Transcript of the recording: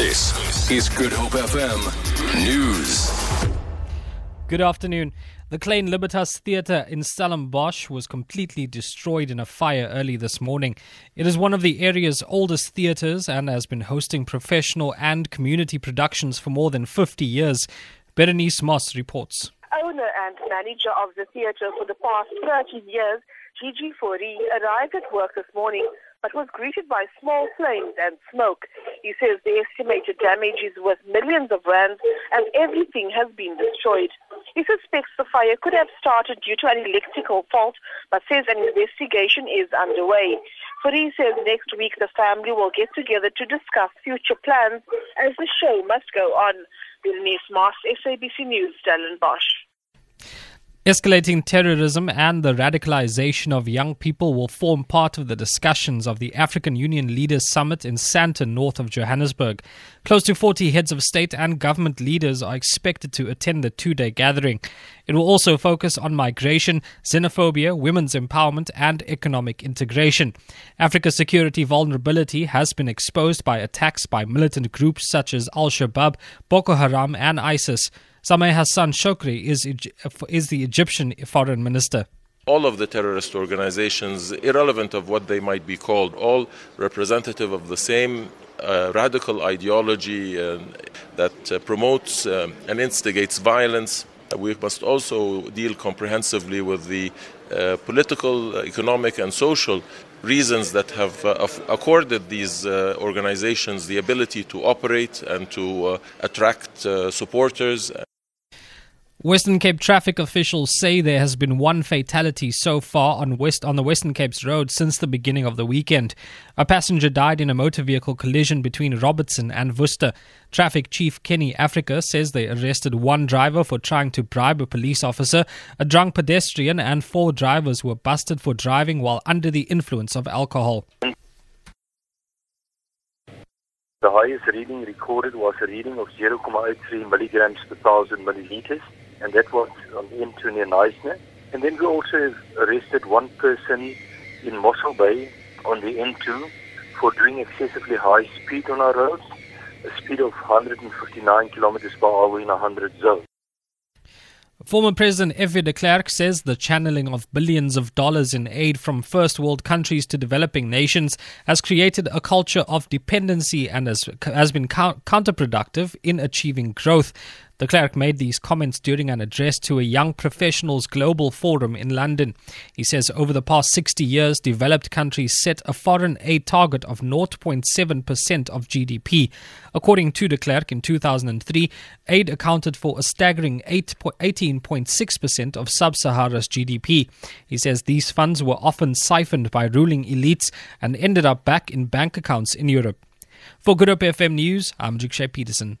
This is Good Hope FM News. Good afternoon. The Klein Libertas Theatre in Stellenbosch was completely destroyed in a fire early this morning. It is one of the area's oldest theatres and has been hosting professional and community productions for more than 50 years. Berenice Moss reports. Owner and manager of the theatre for the past 30 years, Gigi Fori, arrived at work this morning but was greeted by small flames and smoke. He says the estimated damage is worth millions of rands and everything has been destroyed. He suspects the fire could have started due to an electrical fault, but says an investigation is underway. Furi says next week the family will get together to discuss future plans as the show must go on. Bernice Moss, SABC News, Stellenbosch. Escalating terrorism and the radicalization of young people will form part of the discussions of the African Union Leaders Summit in Sandton, north of Johannesburg. Close to 40 heads of state and government leaders are expected to attend the two day gathering. It will also focus on migration, xenophobia, women's empowerment, and economic integration. Africa's security vulnerability has been exposed by attacks by militant groups such as Al Shabaab, Boko Haram, and ISIS. Sameh Hassan Shoukry is, is the Egyptian foreign minister all of the terrorist organizations, irrelevant of what they might be called, all representative of the same uh, radical ideology uh, that uh, promotes uh, and instigates violence. We must also deal comprehensively with the uh, political, economic, and social reasons that have uh, accorded these organizations the ability to operate and to attract supporters. Western Cape traffic officials say there has been one fatality so far on West on the Western Cape's road since the beginning of the weekend. A passenger died in a motor vehicle collision between Robertson and Worcester. Traffic Chief Kenny Africa says they arrested one driver for trying to bribe a police officer, a drunk pedestrian, and four drivers were busted for driving while under the influence of alcohol. The highest reading recorded was a reading of 0.83 milligrams per thousand milliliters and that was on the M2 near Knysna. And then we also arrested one person in Mossel Bay on the N2 for doing excessively high speed on our roads, a speed of 159 kilometers per hour in a 100 zone. Former President F.W. de Klerk says the channeling of billions of dollars in aid from first world countries to developing nations has created a culture of dependency and has, has been counterproductive in achieving growth. De Klerk made these comments during an address to a Young Professionals Global Forum in London. He says over the past 60 years, developed countries set a foreign aid target of 0.7% of GDP. According to De Klerk, in 2003, aid accounted for a staggering 18.6% of sub Sahara's GDP. He says these funds were often siphoned by ruling elites and ended up back in bank accounts in Europe. For Good Hope FM News, I'm Jikshay Peterson.